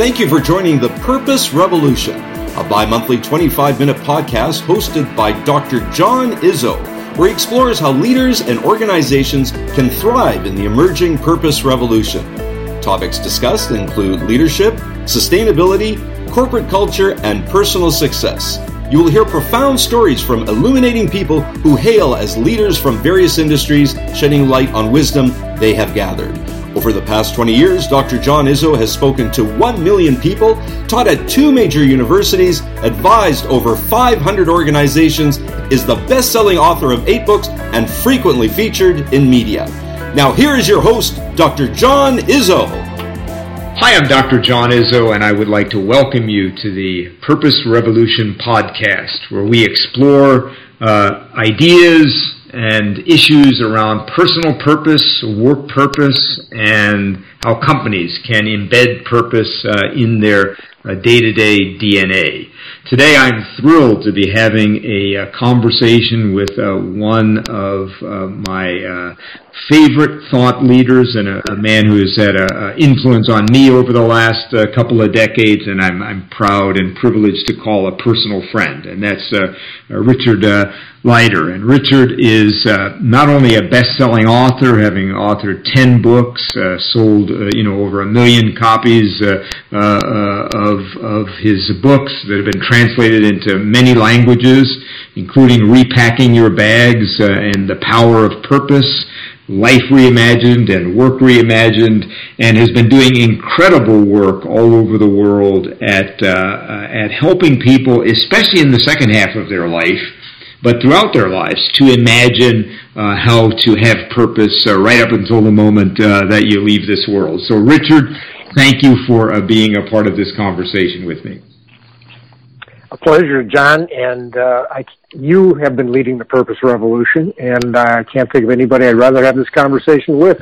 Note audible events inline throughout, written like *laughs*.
Thank you for joining the Purpose Revolution, a bi monthly 25 minute podcast hosted by Dr. John Izzo, where he explores how leaders and organizations can thrive in the emerging purpose revolution. Topics discussed include leadership, sustainability, corporate culture, and personal success. You will hear profound stories from illuminating people who hail as leaders from various industries, shedding light on wisdom they have gathered. Over the past 20 years, Dr. John Izzo has spoken to 1 million people, taught at two major universities, advised over 500 organizations, is the best selling author of eight books, and frequently featured in media. Now, here is your host, Dr. John Izzo. Hi, I'm Dr. John Izzo, and I would like to welcome you to the Purpose Revolution podcast, where we explore uh, ideas, and issues around personal purpose, work purpose, and how companies can embed purpose uh, in their day to day DNA. Today I'm thrilled to be having a, a conversation with uh, one of uh, my uh, favorite thought leaders and a, a man who has had an influence on me over the last uh, couple of decades, and I'm, I'm proud and privileged to call a personal friend, and that's uh, uh, Richard Leider. And Richard is not only a best-selling author, having authored 10 books, sold you know over a million copies of, of his books that have been translated into many languages, including Repacking Your Bags uh, and The Power of Purpose, Life Reimagined and Work Reimagined, and has been doing incredible work all over the world at, uh, uh, at helping people, especially in the second half of their life, but throughout their lives, to imagine uh, how to have purpose uh, right up until the moment uh, that you leave this world. So, Richard, thank you for uh, being a part of this conversation with me. Pleasure, John. And uh, I, you have been leading the Purpose Revolution, and I can't think of anybody I'd rather have this conversation with.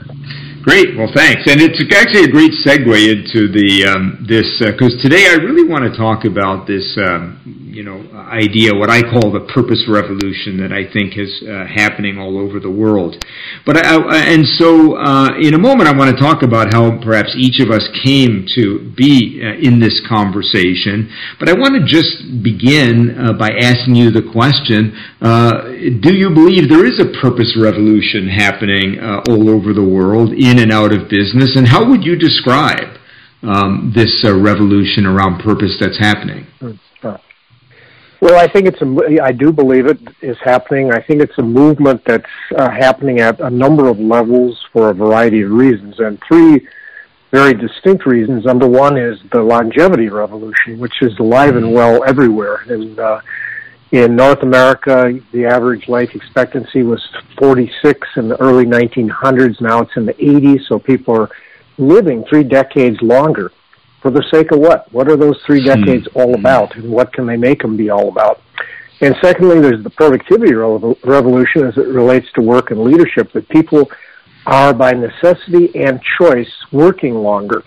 Great. Well, thanks. And it's actually a great segue into the um, this because uh, today I really want to talk about this um, you know idea, what I call the purpose revolution that I think is uh, happening all over the world. But I, and so uh, in a moment I want to talk about how perhaps each of us came to be uh, in this conversation. But I want to just begin uh, by asking you the question: uh, Do you believe there is a purpose revolution happening uh, all over the world, in and out of business? And how would you describe um, this revolution around purpose that's happening? Hmm. Well, I think it's a, I do believe it is happening. I think it's a movement that's uh, happening at a number of levels for a variety of reasons, and three very distinct reasons. Number one is the longevity revolution, which is alive and well everywhere. And uh, in North America, the average life expectancy was 46 in the early 1900s. Now it's in the 80s, so people are living three decades longer for the sake of what? What are those three hmm. decades all about, and what can they make them be all about? And secondly, there's the productivity revolution as it relates to work and leadership, that people are by necessity and choice working longer.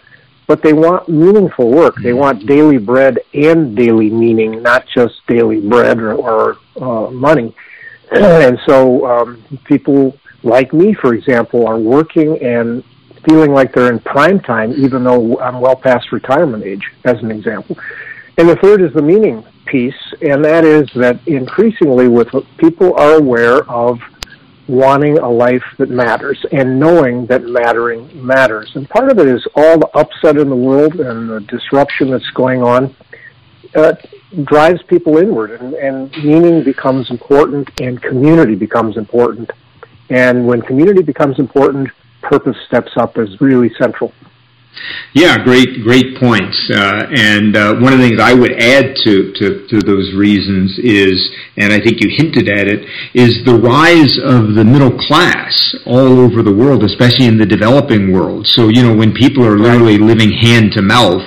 But they want meaningful work. They want daily bread and daily meaning, not just daily bread or, or uh, money. *clears throat* and so um, people like me, for example, are working and feeling like they're in prime time, even though I'm well past retirement age, as an example. And the third is the meaning piece, and that is that increasingly with people are aware of wanting a life that matters and knowing that mattering matters. And part of it is all the upset in the world and the disruption that's going on uh, drives people inward, and, and meaning becomes important and community becomes important. And when community becomes important, purpose steps up is really central. Yeah, great, great points. Uh, and uh, one of the things I would add to, to, to those reasons is, and I think you hinted at it, is the rise of the middle class all over the world, especially in the developing world. So, you know, when people are literally living hand to mouth,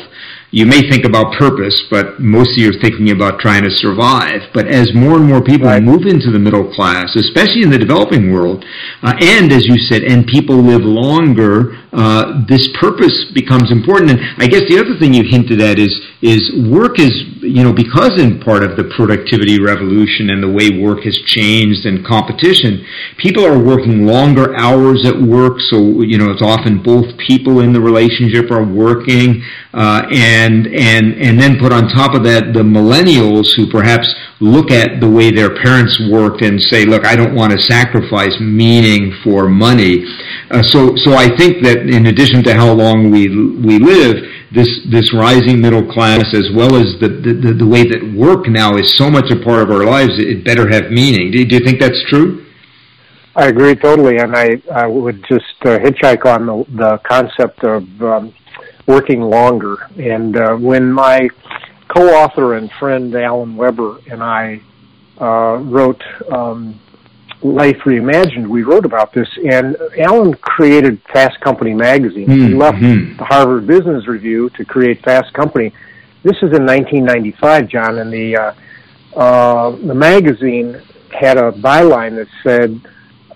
you may think about purpose, but mostly you are thinking about trying to survive. But as more and more people right. move into the middle class, especially in the developing world, uh, and as you said, and people live longer, uh, this purpose becomes important. And I guess the other thing you hinted at is is work is you know because in part of the productivity revolution and the way work has changed and competition, people are working longer hours at work. So you know it's often both people in the relationship are working, uh, and and and then put on top of that the millennials who perhaps look at the way their parents worked and say, look, I don't want to sacrifice meaning for money. Uh, so so I think that in addition to how long we we live, this this rising middle class, as well as the the, the way that work now is so much a part of our lives, it better have meaning. Do, do you think that's true? I agree totally, and I, I would just uh, hitchhike on the, the concept of um, working longer. And uh, when my co-author and friend Alan Webber and I uh, wrote um, Life Reimagined, we wrote about this, and Alan created Fast Company magazine. Mm-hmm. He left mm-hmm. the Harvard Business Review to create Fast Company. This is in 1995, John, and the uh, uh, the magazine had a byline that said,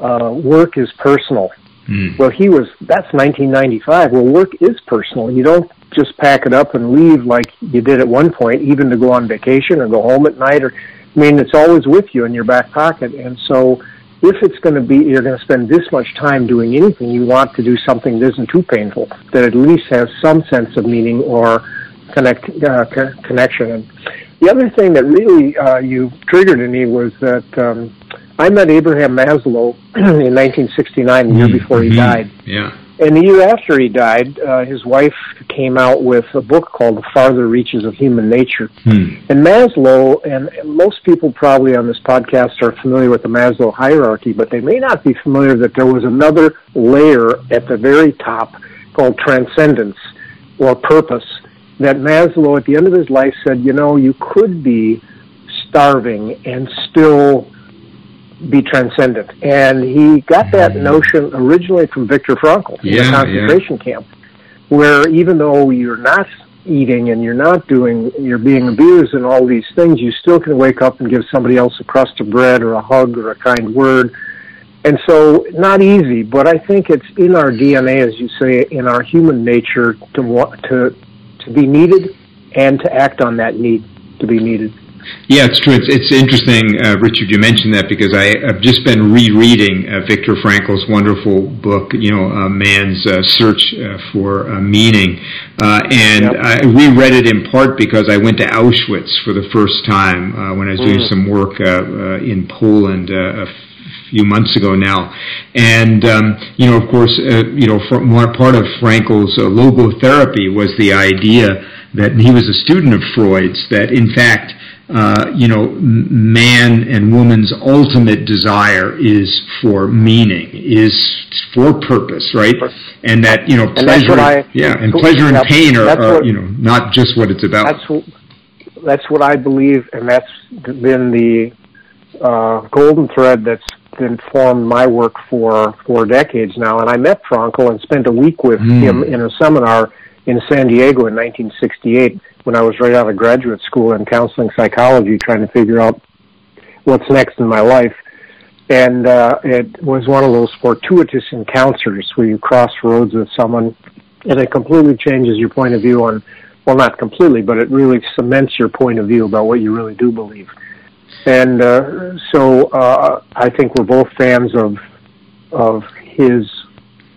uh, "Work is personal." Mm. Well, he was. That's 1995. Well, work is personal. You don't just pack it up and leave like you did at one point, even to go on vacation or go home at night. Or, I mean, it's always with you in your back pocket, and so if it's going to be you're going to spend this much time doing anything, you want to do something that isn't too painful, that at least has some sense of meaning or connect uh, co- connection. And the other thing that really uh, you triggered in me was that um, I met Abraham Maslow *clears throat* in 1969, the year mm-hmm. before he mm-hmm. died. Yeah. And the year after he died, uh, his wife came out with a book called The Farther Reaches of Human Nature. Hmm. And Maslow, and most people probably on this podcast are familiar with the Maslow hierarchy, but they may not be familiar that there was another layer at the very top called transcendence or purpose that Maslow at the end of his life said, you know, you could be starving and still be transcendent. And he got that mm-hmm. notion originally from Viktor Frankl in yeah, the concentration yeah. camp, where even though you're not eating and you're not doing, you're being abused and all these things, you still can wake up and give somebody else a crust of bread or a hug or a kind word. And so, not easy, but I think it's in our DNA, as you say, in our human nature to to to be needed and to act on that need to be needed. Yeah, it's true. It's, it's interesting, uh, Richard, you mentioned that because I, have just been rereading uh, Viktor Frankl's wonderful book, you know, uh, Man's uh, Search uh, for uh, Meaning. and yep. I reread it in part because I went to Auschwitz for the first time when I was mm. doing some work in Poland a few months ago now. And, um, you know, of course, you know, part of Frankl's logotherapy was the idea that he was a student of Freud's, that in fact, uh, you know, man and woman's ultimate desire is for meaning, is for purpose, right? And that you know, and pleasure, I, yeah, and pleasure and pain are, are what, you know not just what it's about. That's that's what I believe, and that's been the uh, golden thread that's informed my work for four decades now. And I met Frankl and spent a week with mm. him in a seminar in San Diego in 1968 when I was right out of graduate school in counseling psychology, trying to figure out what's next in my life. And uh, it was one of those fortuitous encounters where you cross roads with someone, and it completely changes your point of view on, well, not completely, but it really cements your point of view about what you really do believe. And uh, so uh, I think we're both fans of of his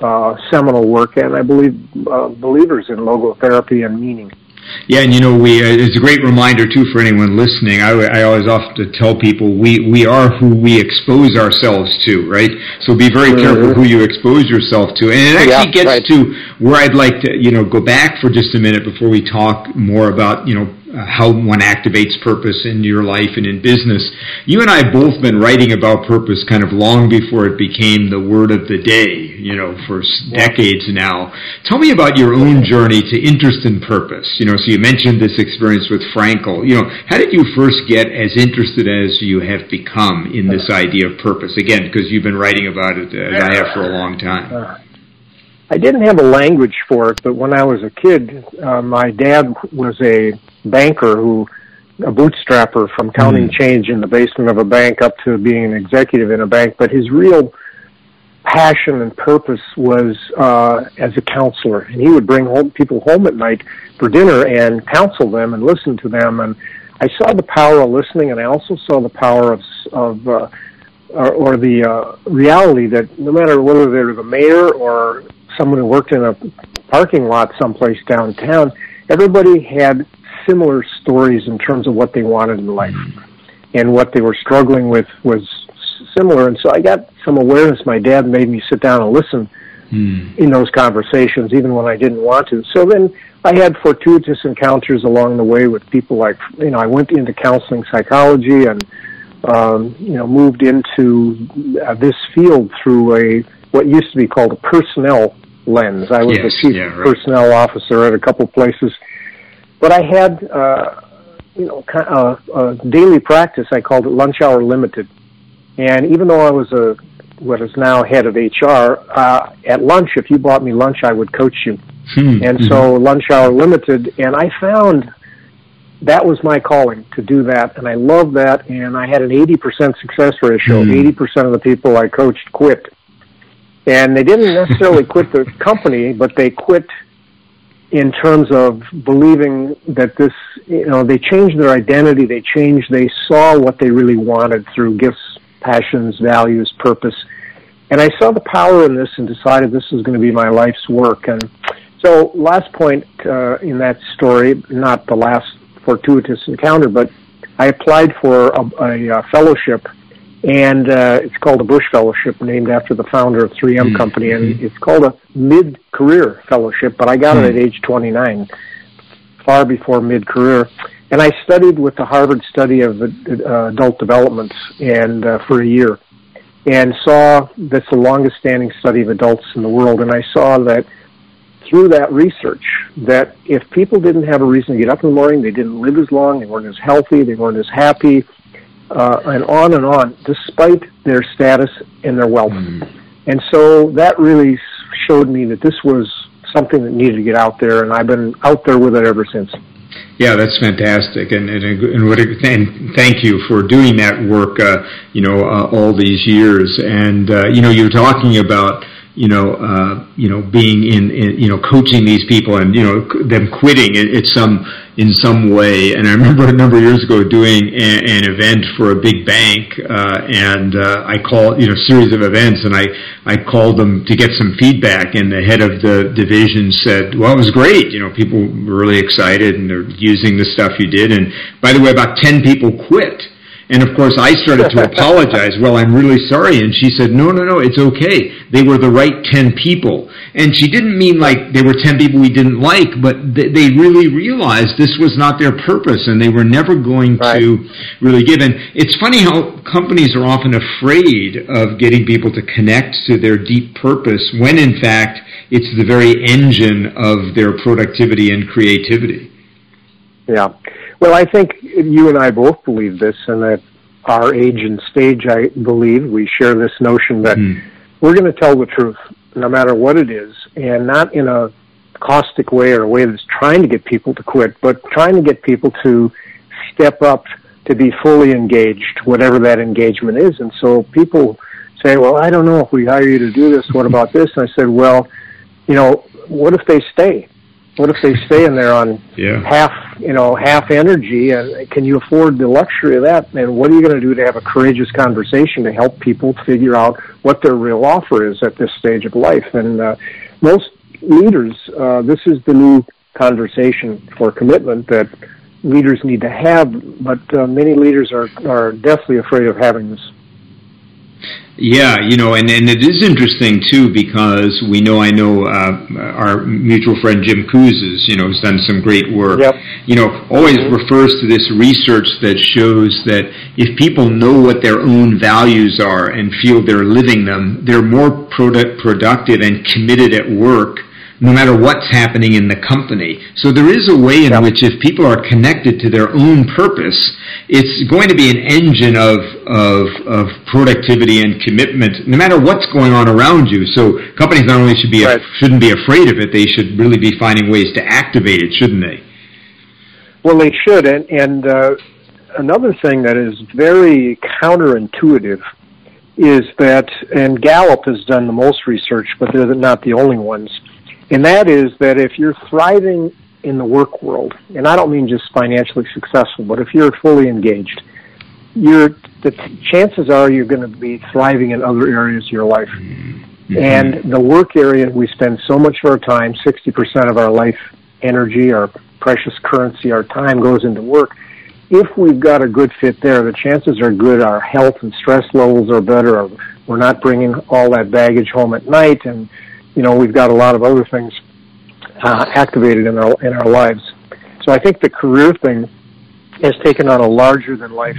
uh, seminal work, and I believe uh, believers in logotherapy and meaning. Yeah, and you know, we uh, it's a great reminder too for anyone listening. I, I always often tell people we we are who we expose ourselves to, right? So be very mm-hmm. careful who you expose yourself to. And it actually yeah, gets right. to where I'd like to, you know, go back for just a minute before we talk more about, you know, Uh, how one activates purpose in your life and in business. You and I have both been writing about purpose kind of long before it became the word of the day, you know, for decades now. Tell me about your own journey to interest in purpose. You know, so you mentioned this experience with Frankl. You know, how did you first get as interested as you have become in this uh-huh. idea of purpose? Again, because you've been writing about it uh, as I have for a long time. Uh-huh. I didn't have a language for it, but when I was a kid, uh, my dad was a banker who, a bootstrapper from counting mm. change in the basement of a bank up to being an executive in a bank. But his real passion and purpose was uh, as a counselor, and he would bring home people home at night for dinner and counsel them and listen to them. And I saw the power of listening, and I also saw the power of of uh, or, or the uh, reality that no matter whether they're the mayor or someone who worked in a parking lot someplace downtown, everybody had similar stories in terms of what they wanted in life, and what they were struggling with was similar. And so I got some awareness. My dad made me sit down and listen mm. in those conversations, even when I didn't want to. So then I had fortuitous encounters along the way with people like, you know, I went into counseling psychology and, um, you know, moved into uh, this field through a, what used to be called a personnel lens. I was yes, the chief yeah, right. personnel officer at a couple places. But I had, uh, you know, a, a daily practice. I called it lunch hour limited. And even though I was a what is now head of HR, uh, at lunch, if you bought me lunch, I would coach you. Hmm. And so Mm-hmm. lunch hour limited, and I found that was my calling to do that, and I loved that. And I had an 80% success ratio. Hmm. 80% of the people I coached quit, and they didn't necessarily quit the company, but they quit in terms of believing that this, you know, they changed their identity. They changed. They saw what they really wanted through gifts, passions, values, purpose. And I saw the power in this and decided this was going to be my life's work. And so, last point uh, in that story, not the last fortuitous encounter, but I applied for a, a, a fellowship, and uh, it's called a Bush Fellowship, named after the founder of 3M Mhm. Company, and it's called a mid-career fellowship. But I got it Hmm. at age 29, far before mid-career, and I studied with the Harvard Study of uh, Adult Development, and uh, for a year, and saw that's the longest standing study of adults in the world, and I saw that through that research that if people didn't have a reason to get up in the morning, they didn't live as long, they weren't as healthy, they weren't as happy, uh, and on and on, despite their status and their wealth. Hmm. And so that really showed me that this was something that needed to get out there, and I've been out there with it ever since. Yeah, that's fantastic, and and, and, what a, and thank you for doing that work. Uh, you know, uh, all these years, and uh, you know, you're talking about you know, uh, you know, being in, in, you know, coaching these people and you know them quitting at, at some in some way. And I remember a number of years ago doing a, an event for a big bank, uh, and uh, I called you know series of events, and I I called them to get some feedback, and the head of the division said, "Well, it was great. You know, people were really excited, and they're using the stuff you did. And by the way, about ten people quit." And of course, I started to *laughs* apologize. Well, I'm really sorry. And she said, no, no, no, it's okay. They were the right 10 people. And she didn't mean like they were 10 people we didn't like, but th- they really realized this was not their purpose and they were never going Right. to really give. And it's funny how companies are often afraid of getting people to connect to their deep purpose when in fact it's the very engine of their productivity and creativity. Yeah. Well, I think you and I both believe this, and that our age and stage, I believe, we share this notion that Mm. we're going to tell the truth, no matter what it is, and not in a caustic way or a way that's trying to get people to quit, but trying to get people to step up to be fully engaged, whatever that engagement is. And so people say, well, I don't know if we hire you to do this. What about this? And I said, well, you know, what if they stay? What if they stay in there on Yeah. half, you know, half energy, and can you afford the luxury of that? And what are you going to do to have a courageous conversation to help people figure out what their real offer is at this stage of life? And uh, most leaders, uh, this is the new conversation for commitment that leaders need to have, but uh, many leaders are are deathly afraid of having this. Yeah, you know, and, and it is interesting too because we know I know uh, our mutual friend Jim Kouzes, you know, has done some great work. Yep. You know, always Mhm. refers to this research that shows that if people know what their own values are and feel they're living them, they're more product, productive and committed at work no matter what's happening in the company. So there is a way in Yep. which if people are connected to their own purpose, it's going to be an engine of, of, of productivity and commitment, no matter what's going on around you. So companies not only should be, Right. shouldn't be afraid of it, they should really be finding ways to activate it, shouldn't they? Well, they should. And, and uh, another thing that is very counterintuitive is that, and Gallup has done the most research, but they're not the only ones, and that is that if you're thriving in the work world, and I don't mean just financially successful, but if you're fully engaged, you're the chances are you're going to be thriving in other areas of your life. Mm-hmm. And the work area, we spend so much of our time, 60% of our life energy, our precious currency, our time goes into work. If we've got a good fit there, the chances are good our health and stress levels are better. We're not bringing all that baggage home at night, and you know we've got a lot of other things uh, activated in our in our lives. So I think the career thing has taken on a larger than life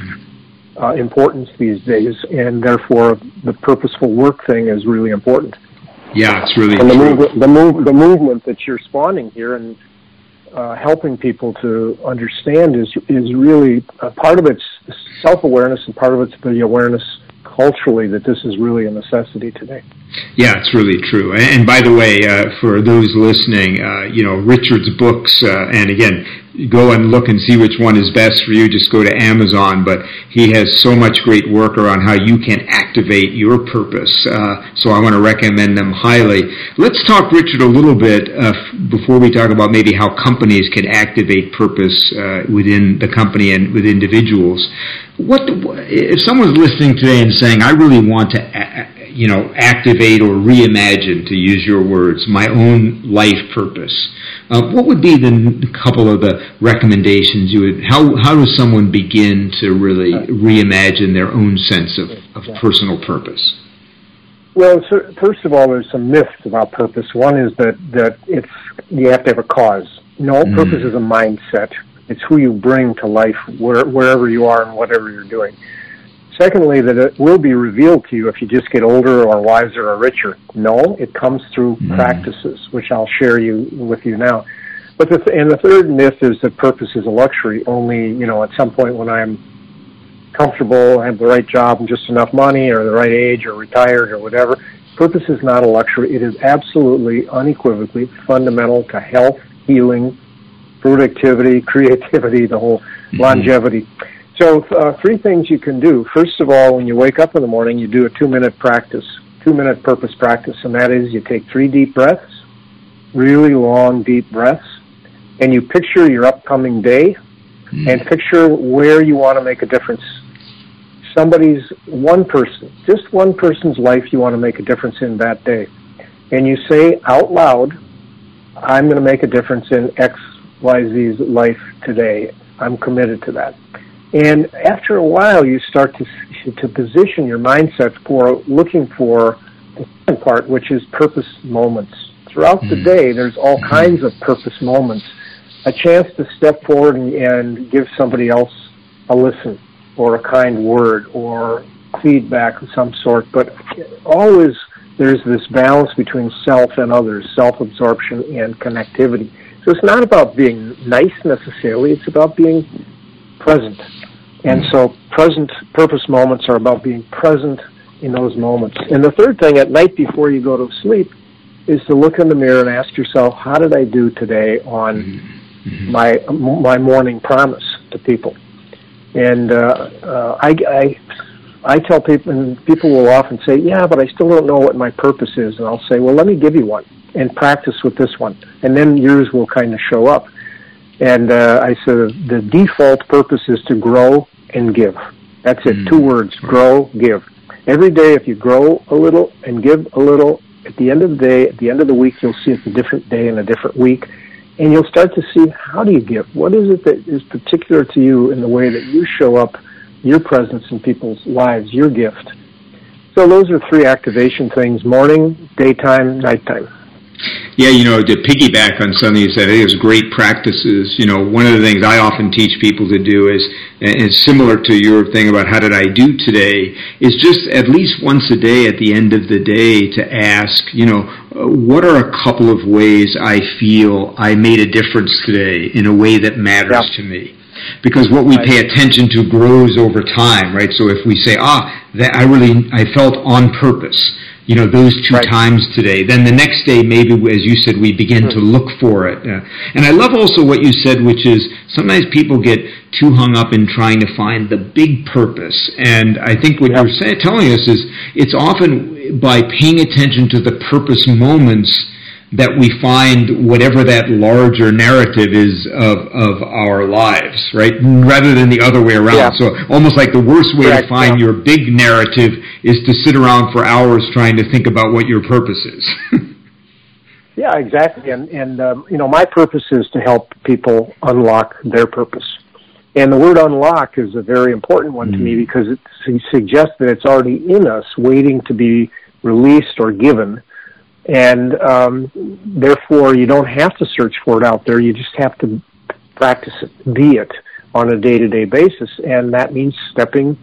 uh, importance these days, and therefore the purposeful work thing is really important. Yeah, it's really and the movement, the move, the movement that you're spawning here, and uh, helping people to understand is is really a part of it's self awareness, and part of it's the awareness culturally that this is really a necessity today. Yeah, it's really true. And by the way, uh, for those listening, uh, you know Richard's books, uh, and again, go and look and see which one is best for you. Just go to Amazon. But he has so much great work around how you can activate your purpose. Uh, so I want to recommend them highly. Let's talk, Richard, a little bit uh, before we talk about maybe how companies can activate purpose uh, within the company and with individuals. What if someone's listening today and saying, "I really want to." You know, activate or reimagine, to use your words, my own life purpose. Uh, what would be the couple of the recommendations you would? How how does someone begin to really reimagine their own sense of, of personal purpose? Well, so first of all, there's some myths about purpose. One is that that it's you have to have a cause. No, mm. purpose is a mindset. It's who you bring to life where, wherever you are and whatever you're doing. Secondly, that it will be revealed to you if you just get older or wiser or richer. No, it comes through mm. practices, which I'll share you with you now. But the th- and the third myth is that purpose is a luxury. Only you know at some point when I'm comfortable, I have the right job and just enough money, or the right age, or retired, or whatever. Purpose is not a luxury. It is absolutely, unequivocally fundamental to health, healing, productivity, *laughs* creativity, the whole mm-hmm. longevity. So, uh, three things you can do. First of all, when you wake up in the morning, you do a two minute practice, two minute purpose practice, and that is you take three deep breaths, really long, deep breaths, and you picture your upcoming day mm. and picture where you want to make a difference. Somebody's, one person, just one person's life you want to make a difference in that day. And you say out loud, I'm going to make a difference in X, Y, Z's life today. I'm committed to that. And after a while, you start to to position your mindset for looking for the second part, which is purpose moments. Throughout mm-hmm. the hmm. day, there's all mm-hmm. kinds of purpose moments. A chance to step forward and, and give somebody else a listen, or a kind word, or feedback of some sort. But always there's this balance between self and others, self-absorption and connectivity. So it's not about being nice necessarily. It's about being present. And so present purpose moments are about being present in those moments. And the third thing at night before you go to sleep is to look in the mirror and ask yourself, how did I do today on mm-hmm. my my morning promise to people? And uh, uh, I, I I tell people, and people will often say, "Yeah, but I still don't know what my purpose is." And I'll say, "Well, let me give you one and practice with this one, and then yours will kind of show up." And uh, I said, the default purpose is to grow and give. That's it. Mm. Two words: grow, give. Every day, if you grow a little and give a little, at the end of the day, at the end of the week, you'll see it's a different day and a different week, and you'll start to see how do you give. What is it that is particular to you in the way that you show up, your presence in people's lives, your gift. So those are three activation things: morning, daytime, nighttime. Yeah, you know, to piggyback on something you said, I think it's great practices. You know, one of the things I often teach people to do is, and it's similar to your thing about how did I do today, is just at least once a day at the end of the day to ask, you know, what are a couple of ways I feel I made a difference today in a way that matters yeah. to me? because what we pay attention to grows over time, right? So if we say, ah, that I really, I felt on purpose, you know, those two right. times today. Then the next day, maybe, as you said, we begin mm-hmm. to look for it. Uh, and I love also what you said, which is sometimes people get too hung up in trying to find the big purpose. And I think what you're say, telling us is it's often by paying attention to the purpose moments that we find whatever that larger narrative is of, of our lives, right? Rather than the other way around. Yeah. So almost like the worst way Correct, to find yeah. your big narrative is to sit around for hours trying to think about what your purpose is. *laughs* yeah, exactly. And, and um, you know, my purpose is to help people unlock their purpose. And the word unlock is a very important one mm. to me mm. because it suggests that it's already in us waiting to be released or given and um, therefore you don't have to search for it out there. You just have to practice it, be it on a day-to-day basis, and that means stepping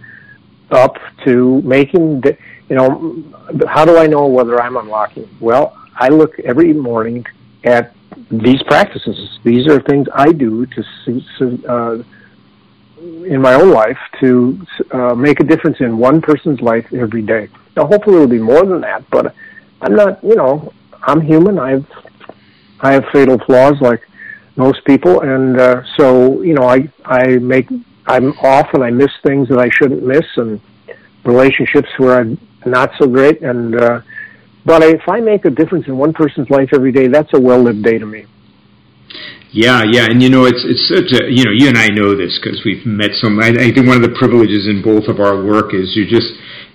up to making. The, you know, how do I know whether I'm unlocking? Well, I look every morning at these practices. These are things I do to uh, in my own life to uh, make a difference in one person's life every day. Now, hopefully, it'll be more than that, but I'm not, you know, I'm human. I've I have fatal flaws like most people, and uh, so you know, I I make I'm off and I miss things that I shouldn't miss, and relationships where I'm not so great, and uh, but if I make a difference in one person's life every day, that's a well lived day to me. Yeah, yeah, and you know it's it's such a you know you and I know this because we've met some. I, I think one of the privileges in both of our work is you just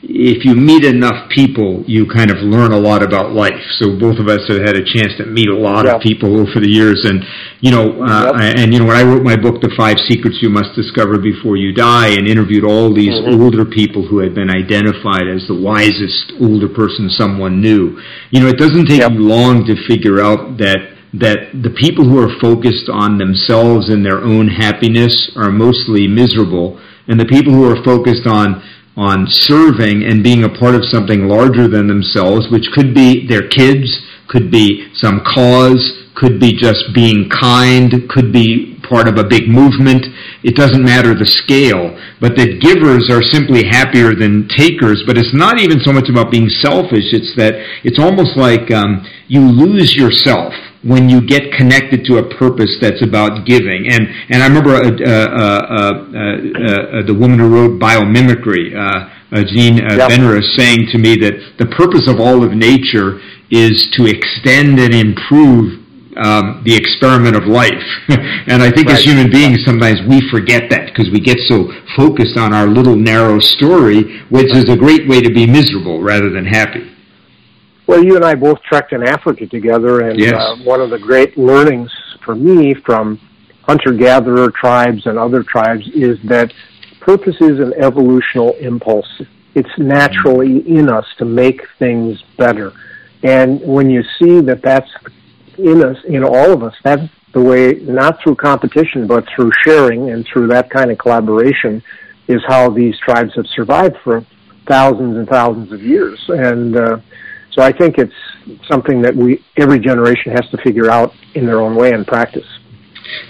if you meet enough people, you kind of learn a lot about life. So both of us have had a chance to meet a lot of people over the years, and you know, uh, yep. and you know, when I wrote my book, The Five Secrets You Must Discover Before You Die, and interviewed all these mm-hmm. older people who had been identified as the wisest older person someone knew. You know, it doesn't take yep. you long to figure out that that the people who are focused on themselves and their own happiness are mostly miserable, and the people who are focused on on serving and being a part of something larger than themselves, which could be their kids, could be some cause, could be just being kind, could be part of a big movement. It doesn't matter the scale, but that givers are simply happier than takers. But it's not even so much about being selfish. It's that it's almost like um, you lose yourself when you get connected to a purpose that's about giving. And and I remember uh, uh, uh, the woman who wrote biomimicry, uh, Jean yep. Benyus, saying to me that the purpose of all of nature is to extend and improve um, the experiment of life. *laughs* and I think right. as human beings, sometimes we forget that because we get so focused on our little narrow story, which is a great way to be miserable rather than happy. Well, you and I both trekked in Africa together, and yes. uh, one of the great learnings for me from hunter-gatherer tribes and other tribes is that purpose is an evolutional impulse. It's naturally in us to make things better. And when you see that that's in us, in all of us, that's the way, not through competition, but through sharing and through that kind of collaboration is how these tribes have survived for thousands and thousands of years. And, uh, so I think it's something that we every generation has to figure out in their own way and practice.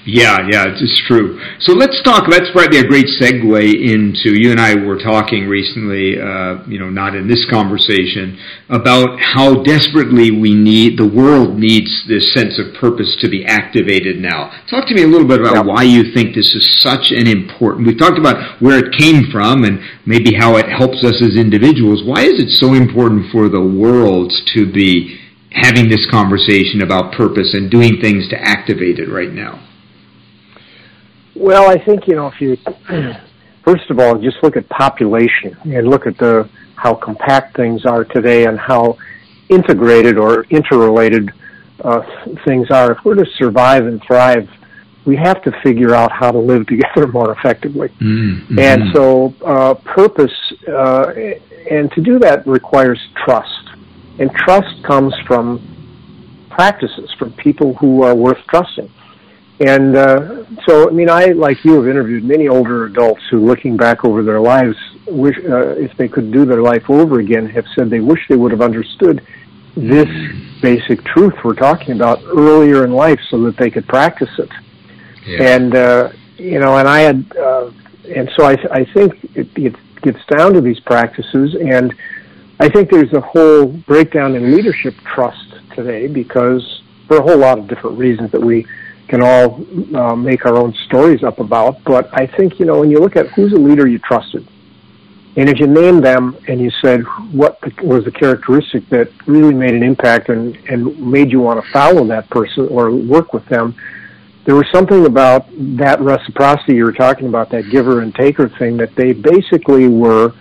Yeah, yeah, it's true. So let's talk. That's probably a great segue into you and I were talking recently. Uh, you know, not in this conversation about how desperately we need the world needs this sense of purpose to be activated now. Talk to me a little bit about why you think this is such an important. We've talked about where it came from and maybe how it helps us as individuals. Why is it so important for the world to be having this conversation about purpose and doing things to activate it right now? Well, I think you know if you *clears throat* first of all just look at population and look at the how compact things are today and how integrated or interrelated uh, things are. If we're to survive and thrive, we have to figure out how to live *laughs* together more effectively. Mm-hmm. And so, uh, purpose, uh, and to do that requires trust. And trust comes from practices, from people who are worth trusting. And uh, so, I mean, I, like you, have interviewed many older adults who, looking back over their lives, wish uh, if they could do their life over again, have said they wish they would have understood this basic truth we're talking about earlier in life, so that they could practice it. Yeah. And uh, you know, and I had, uh, and so I, I think it, it gets down to these practices, and I think there's a whole breakdown in leadership trust today because for a whole lot of different reasons that we can all uh, make our own stories up about. But I think, you know, when you look at who's a leader you trusted, and if you name them and you said what was the characteristic that really made an impact and, and made you want to follow that person or work with them, there was something about that reciprocity you were talking about, that giver and taker thing, that they basically were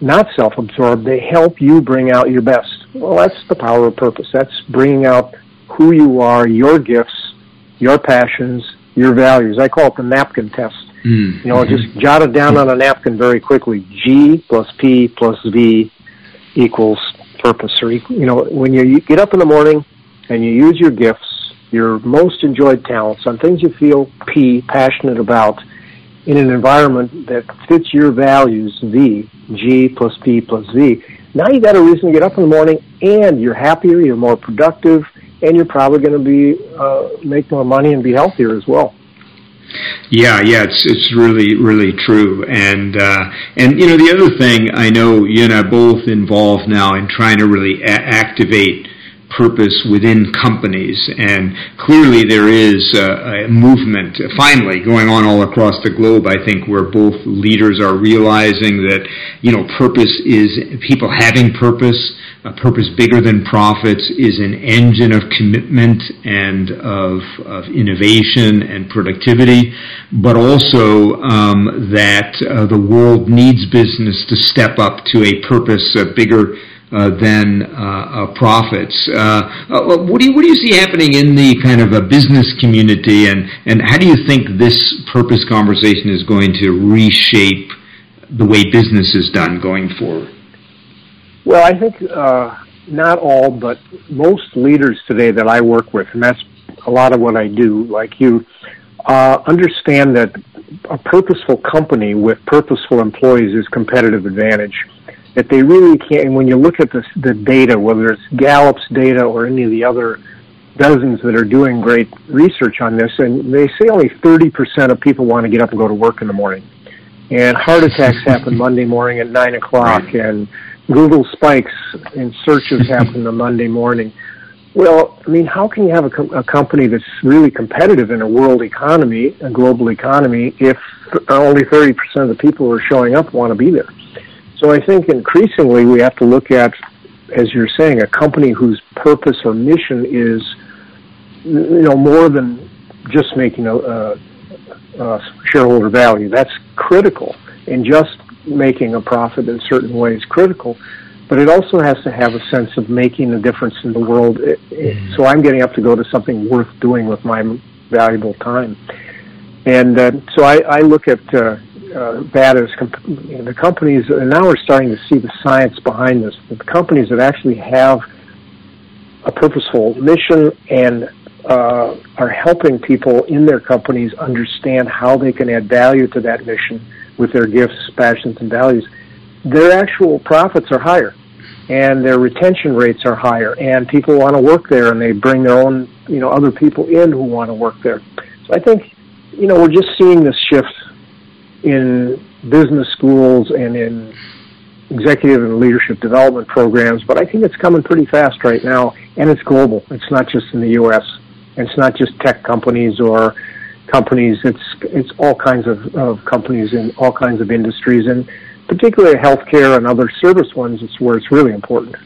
not self-absorbed. They help you bring out your best. Well, that's the power of purpose. That's bringing out who you are, your gifts, your passions, your values. I call it the napkin test. Mm-hmm. You know, just jot it down on a napkin very quickly. G plus P plus V equals purpose. Or, you know, when you get up in the morning and you use your gifts, your most enjoyed talents on things you feel P, passionate about, in an environment that fits your values, V, G plus P plus V, now you got a reason to get up in the morning and you're happier, you're more productive, and you're probably going to be uh, make more money and be healthier as well. Yeah, yeah, it's it's really really true, and uh, and you know the other thing I know you and I both involved now in trying to really a- activate purpose within companies. And clearly there is a, a, movement finally going on all across the globe, I think, where both leaders are realizing that, you know, purpose is people having purpose, a purpose bigger than profits is an engine of commitment and of, of innovation and productivity, but also um, that uh, the world needs business to step up to a purpose, a bigger uh, than uh, uh, profits. what do you what do you see happening in the kind of a business community, and and how do you think this purpose conversation is going to reshape the way business is done going forward? Well, I think not all, but most leaders today that I work with, and that's a lot of what I do, like you, uh, understand that a purposeful company with purposeful employees is competitive advantage that they really can't. When you look at the, the data, whether it's Gallup's data or any of the other dozens that are doing great research on this, and they say only 30% of people want to get up and go to work in the morning. And heart attacks happen *laughs* Monday morning at 9 o'clock, right. and Google spikes in searches happen on Monday morning. Well, I mean, how can you have a, com- a company that's really competitive in a world economy, a global economy, if only 30% of the people who are showing up want to be there? So I think increasingly we have to look at, as you're saying, a company whose purpose or mission is, you know, more than just making a, a, a shareholder value. That's critical, and just making a profit in certain ways critical. But it also has to have a sense of making a difference in the world. Mm-hmm. So I'm getting up to go to something worth doing with my valuable time. And uh, so I, I look at uh, uh, that is comp- you know, the companies, and now we're starting to see the science behind this. The companies that actually have a purposeful mission and uh, are helping people in their companies understand how they can add value to that mission with their gifts, passions, and values, their actual profits are higher and their retention rates are higher and people want to work there and they bring their own, you know, other people in who want to work there. So I think, you know, we're just seeing this shift in business schools and in executive and leadership development programs, but I think it's coming pretty fast right now, and it's global. It's not just in the U.S. It's not just tech companies or companies. It's it's all kinds of, of companies in all kinds of industries, and particularly healthcare and other service ones. It's where it's really important.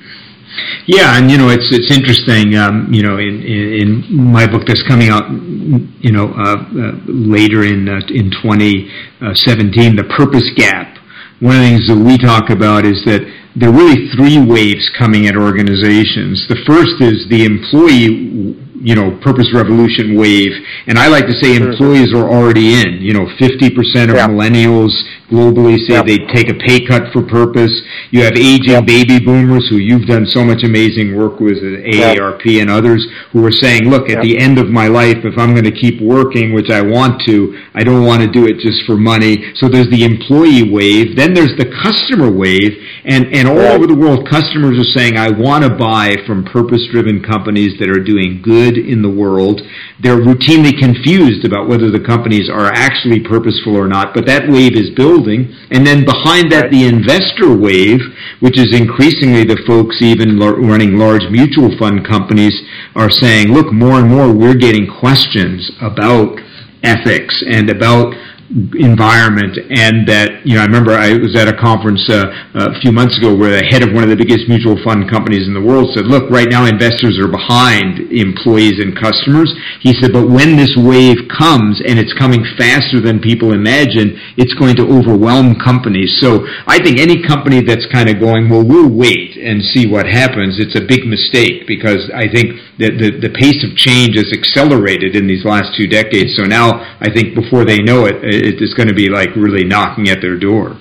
Yeah, and you know it's it's interesting. Um, you know, in, in, in my book that's coming out, you know, uh, uh, later in uh, in 2017, the purpose gap. One of the things that we talk about is that there are really three waves coming at organizations. The first is the employee you know, purpose revolution wave. And I like to say employees are already in. You know, 50% of millennials globally say yep. they take a pay cut for purpose. You have aging baby boomers who you've done so much amazing work with uh, at AARP and others who are saying, look, at the end of my life, if I'm going to keep working, which I want to, I don't want to do it just for money. So there's the employee wave. Then there's the customer wave. And, and all over the world, customers are saying, I want to buy from purpose driven companies that are doing good good in the world. They're routinely confused about whether the companies are actually purposeful or not, but that wave is building. And then behind that, the investor wave, which is increasingly the folks even running large mutual fund companies are saying, look, more and more we're getting questions about ethics and about environment and that you know I remember I was at a conference uh, a few months ago where the head of one of the biggest mutual fund companies in the world said look right now investors are behind employees and customers. He said but when this wave comes and it's coming faster than people imagine it's going to overwhelm companies. So I think any company that's kind of going well we'll wait and see what happens it's a big mistake because I think that the, the pace of change has accelerated in these last two decades. So now I think before they know it it is going to be like really knocking at their door.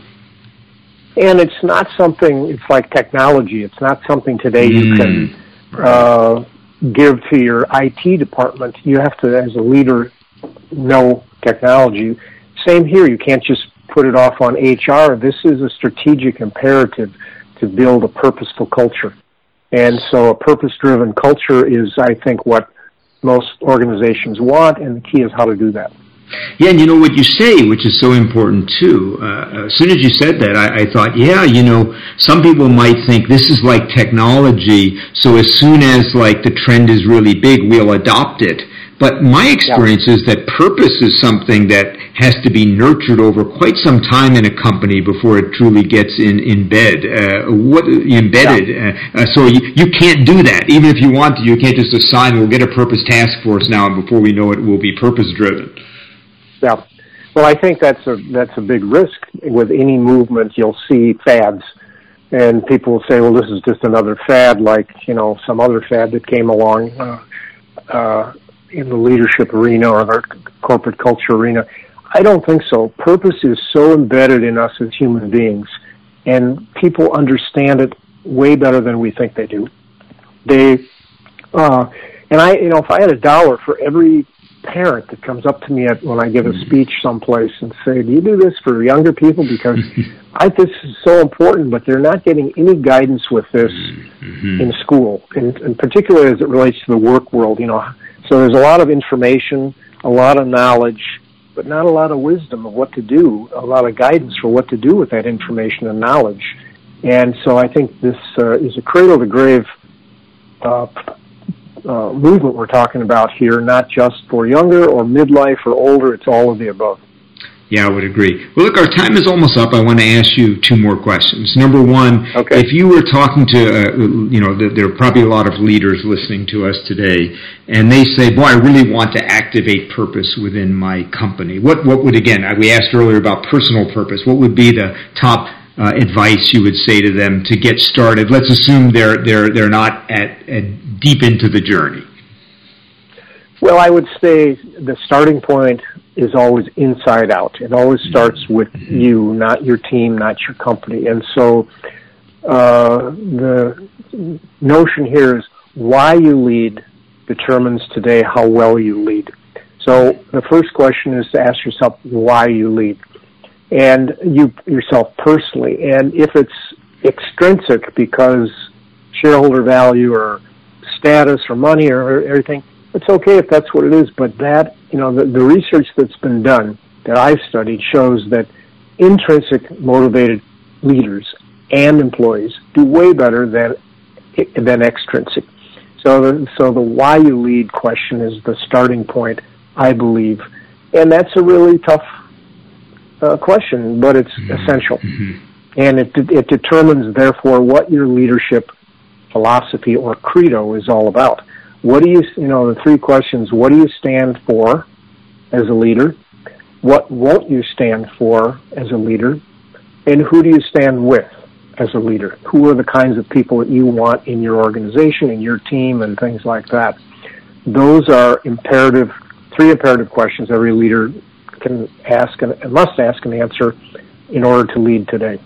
And it's not something. It's like technology. It's not something today mm. you can uh, give to your IT department. You have to, as a leader, know technology. Same here. You can't just put it off on HR. This is a strategic imperative to build a purposeful culture. And so a purpose-driven culture is, I think, what most organizations want, and the key is how to do that. Yeah, and you know what you say, which is so important too. Uh, as soon as you said that, I, I, thought, yeah, you know, some people might think this is like technology, so as soon as like the trend is really big, we'll adopt it. But my experience yeah. is that purpose is something that has to be nurtured over quite some time in a company before it truly gets in, in bed, uh, what, embedded. Yeah. Uh, uh, so you, you can't do that. Even if you want to, you can't just assign, we'll get a purpose task force now, and before we know it, we'll be purpose driven. Yeah. Well, I think that's a that's a big risk with any movement. You'll see fads, and people will say, "Well, this is just another fad, like you know some other fad that came along uh, uh, in the leadership arena or the corporate culture arena." I don't think so. Purpose is so embedded in us as human beings, and people understand it way better than we think they do. They, uh, and I, you know, if I had a dollar for every parent that comes up to me at, when I give a mm-hmm. speech someplace and say, "Do you do this for younger people?" Because *laughs* I think this is so important, but they're not getting any guidance with this mm-hmm. in school, and, and particularly as it relates to the work world. You know, so there's a lot of information, a lot of knowledge, but not a lot of wisdom of what to do, a lot of guidance for what to do with that information and knowledge. And so I think this uh, is a cradle to grave uh, uh, movement we're talking about here, not just for younger or midlife or older. It's all of the above. Yeah, I would agree. Well, look, our time is almost up. I want to ask you two more questions. Number one, okay. if you were talking to, uh, you know, there are probably a lot of leaders listening to us today, and they say, "Boy, I really want to activate purpose within my company." What, what would again? We asked earlier about personal purpose. What would be the top uh, advice you would say to them to get started? Let's assume they're they're they're not at, at deep into the journey. Well, I would say the starting point is always inside out. It always starts with you, not your team, not your company. And so uh, the notion here is why you lead determines today how well you lead. So the first question is to ask yourself why you lead and you yourself personally. And if it's extrinsic because shareholder value or status or money or everything, it's okay if that's what it is. But that, you know, the, the research that's been done that I've studied shows that intrinsic motivated leaders and employees do way better than than extrinsic. So the, so the why you lead question is the starting point, I believe, and that's a really tough uh, question, but it's mm-hmm. essential. Mm-hmm. And it, it determines, therefore, what your leadership philosophy or credo is all about. What do you, you know, the three questions, what do you stand for as a leader? What won't you stand for as a leader? And who do you stand with as a leader? Who are the kinds of people that you want in your organization, in your team, and things like that? Those are imperative, three imperative questions every leader can ask and must ask and answer in order to lead today.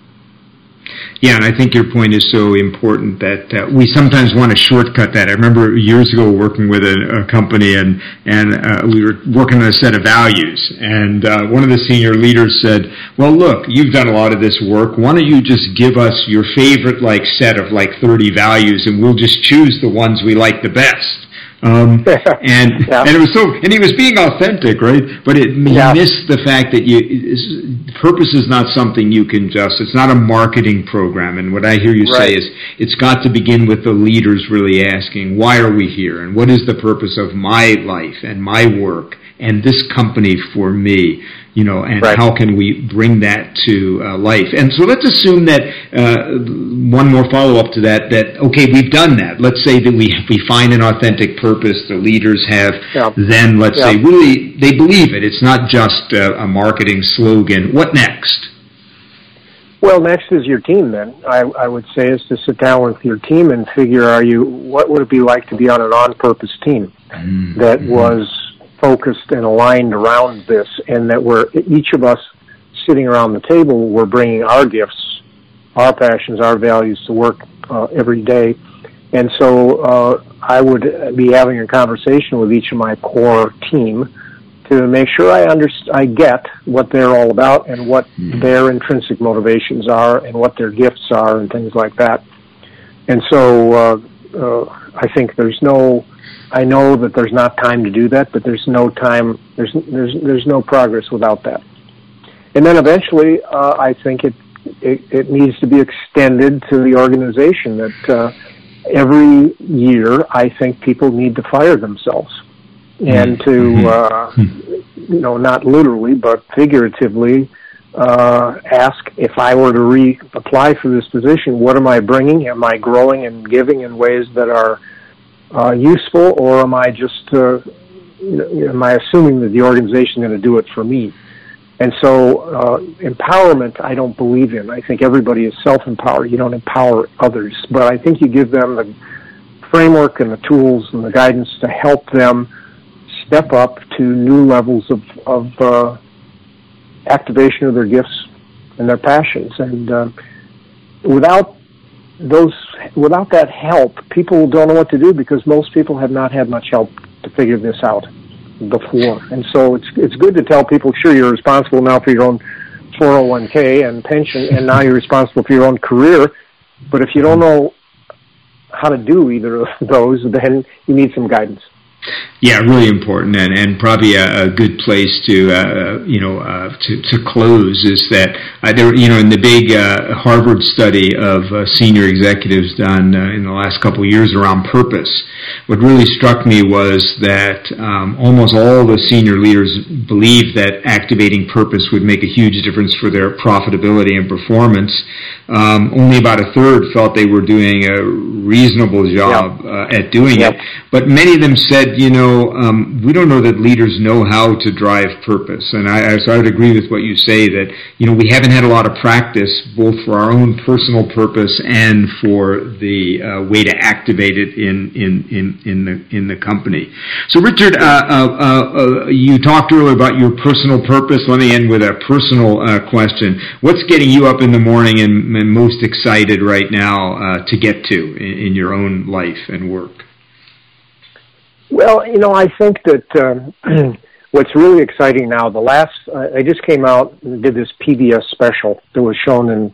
Yeah, and I think your point is so important that uh, we sometimes want to shortcut that. I remember years ago working with a, a company, and and uh, we were working on a set of values, and uh, one of the senior leaders said, "Well, look, you've done a lot of this work. Why don't you just give us your favorite like set of like 30 values, and we'll just choose the ones we like the best." Um, *laughs* and yeah. and it was so, and he was being authentic, right? But it he yeah. missed the fact that you purpose is not something you can just. It's not a marketing program. And what I hear you right. say is it's got to begin with the leaders really asking, why are we here, and what is the purpose of my life and my work and this company for me? you know, and right. how can we bring that to uh, life? And so let's assume that uh, one more follow up to that. That okay, we've done that. Let's say that we we find an authentic purpose. The leaders have. Yeah. Then let's yeah. say really they believe it. It's not just a, a marketing slogan. What next? Well, next is your team. Then I, I would say is to sit down with your team and figure: Are you? What would it be like to be on an on-purpose team mm-hmm. that was focused and aligned around this, and that we're each of us sitting around the table, we're bringing our gifts, our passions, our values to work uh, every day. And so uh, I would be having a conversation with each of my core team to make sure I understand, I get what they're all about and what mm-hmm. their intrinsic motivations are and what their gifts are and things like that. And so uh, uh, I think there's no I know that there's not time to do that, but there's no time. There's there's there's no progress without that. And then eventually, uh, I think it, it, it needs to be extended to the organization. That uh, every year, I think people need to fire themselves, and to mm-hmm. uh, you know not literally but figuratively uh, ask if I were to reapply for this position, what am I bringing? Am I growing and giving in ways that are uh, useful, or am I just uh, am I assuming that the organization is going to do it for me? And so, uh, empowerment, I don't believe in. I think everybody is self-empowered. You don't empower others, but I think you give them the framework and the tools and the guidance to help them step up to new levels of, of uh, activation of their gifts and their passions. And uh, without those without that help, people don't know what to do because most people have not had much help to figure this out before. And so it's it's good to tell people, sure, you're responsible now for your own 401k and pension, and now you're responsible for your own career. But if you don't know how to do either of *laughs* those, then you need some guidance. Yeah, really important, and, and probably a, a good place to uh, you know uh, to, to close is that uh, there you know in the big uh, Harvard study of uh, senior executives done uh, in the last couple of years around purpose, what really struck me was that um, almost all the senior leaders believed that activating purpose would make a huge difference for their profitability and performance. Um, only about a third felt they were doing a reasonable job at doing it, but many of them said you know, um, we don't know that leaders know how to drive purpose. And I, I, so I would agree with what you say that, you know, we haven't had a lot of practice both for our own personal purpose and for the uh, way to activate it in, in, in, in, the, in the company. So, Richard, uh, uh, uh you talked earlier about your personal purpose. Let me end with a personal uh, question. What's getting you up in the morning and, and most excited right now uh, to get to in, in your own life and work? Well, you know, I think that um, *clears throat* what's really exciting now, the last, I just came out and did this PBS special that was shown in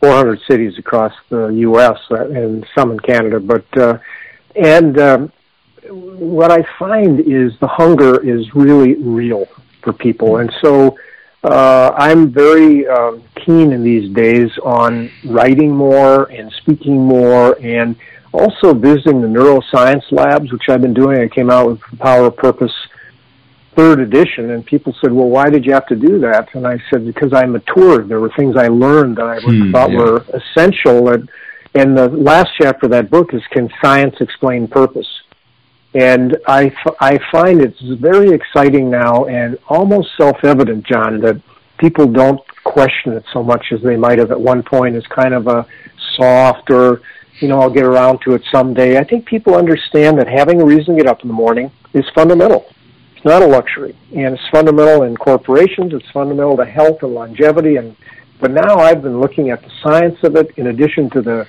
400 cities across the U.S. Uh, and some in Canada. But, uh, and um, what I find is the hunger is really real for people. And so, uh, I'm very um, keen in these days on writing more and speaking more and also visiting the neuroscience labs, which I've been doing. I came out with Power of Purpose third edition, and people said, "Well, why did you have to do that?" And I said, "Because I matured. There were things I learned that I hmm, thought yeah. were essential." And, and the last chapter of that book is "Can Science Explain Purpose?" And I, f- I find it's very exciting now and almost self-evident, John, that people don't question it so much as they might have at one point as kind of a soft or you know, I'll get around to it someday. I think people understand that having a reason to get up in the morning is fundamental. It's not a luxury, and it's fundamental in corporations. It's fundamental to health and longevity. And but now I've been looking at the science of it, in addition to the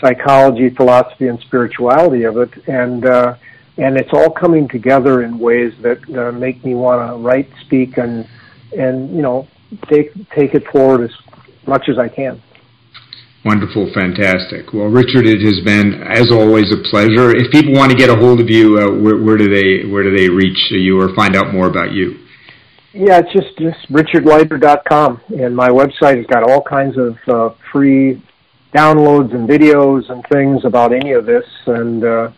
psychology, philosophy, and spirituality of it, and uh, and it's all coming together in ways that uh, make me want to write, speak, and and you know take take it forward as much as I can. Wonderful, fantastic. Well, Richard, it has been, as always, a pleasure. If people want to get a hold of you, uh, where, where, do they where do they reach you or find out more about you? Yeah, it's just just richardleider.com, and my website has got all kinds of uh, free downloads and videos and things about any of this, and uh,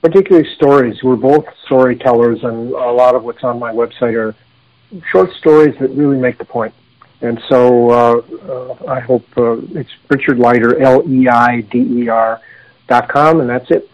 particularly stories. We're both storytellers, and a lot of what's on my website are short stories that really make the point. And so uh, uh, I hope uh, it's Richard Leider, L E I D E R dot com, and that's it.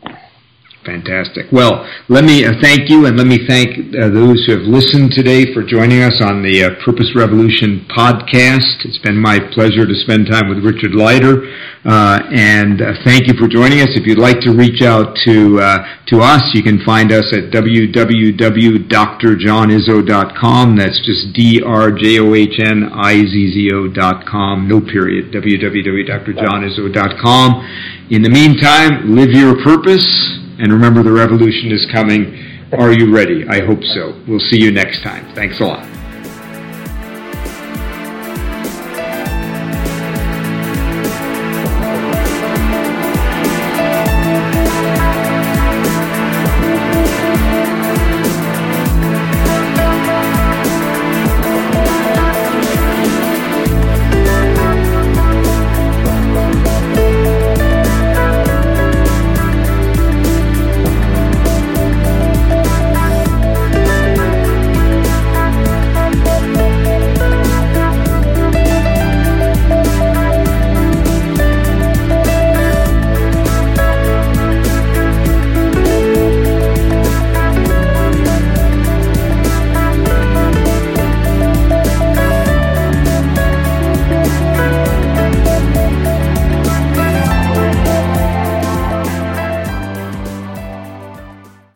Fantastic. Well, let me uh, thank you and let me thank uh, those who have listened today for joining us on the uh, Purpose Revolution podcast. It's been my pleasure to spend time with Richard Leider, uh, and uh, thank you for joining us. If you'd like to reach out to uh, to us, you can find us at www.drjohnizzo.com. That's just D R J O H N I Z Z O dot com. No period. www.drjohnizzo.com. In the meantime, live your purpose and remember, the revolution is coming. Are you ready? I hope so. We'll see you next time. Thanks a lot.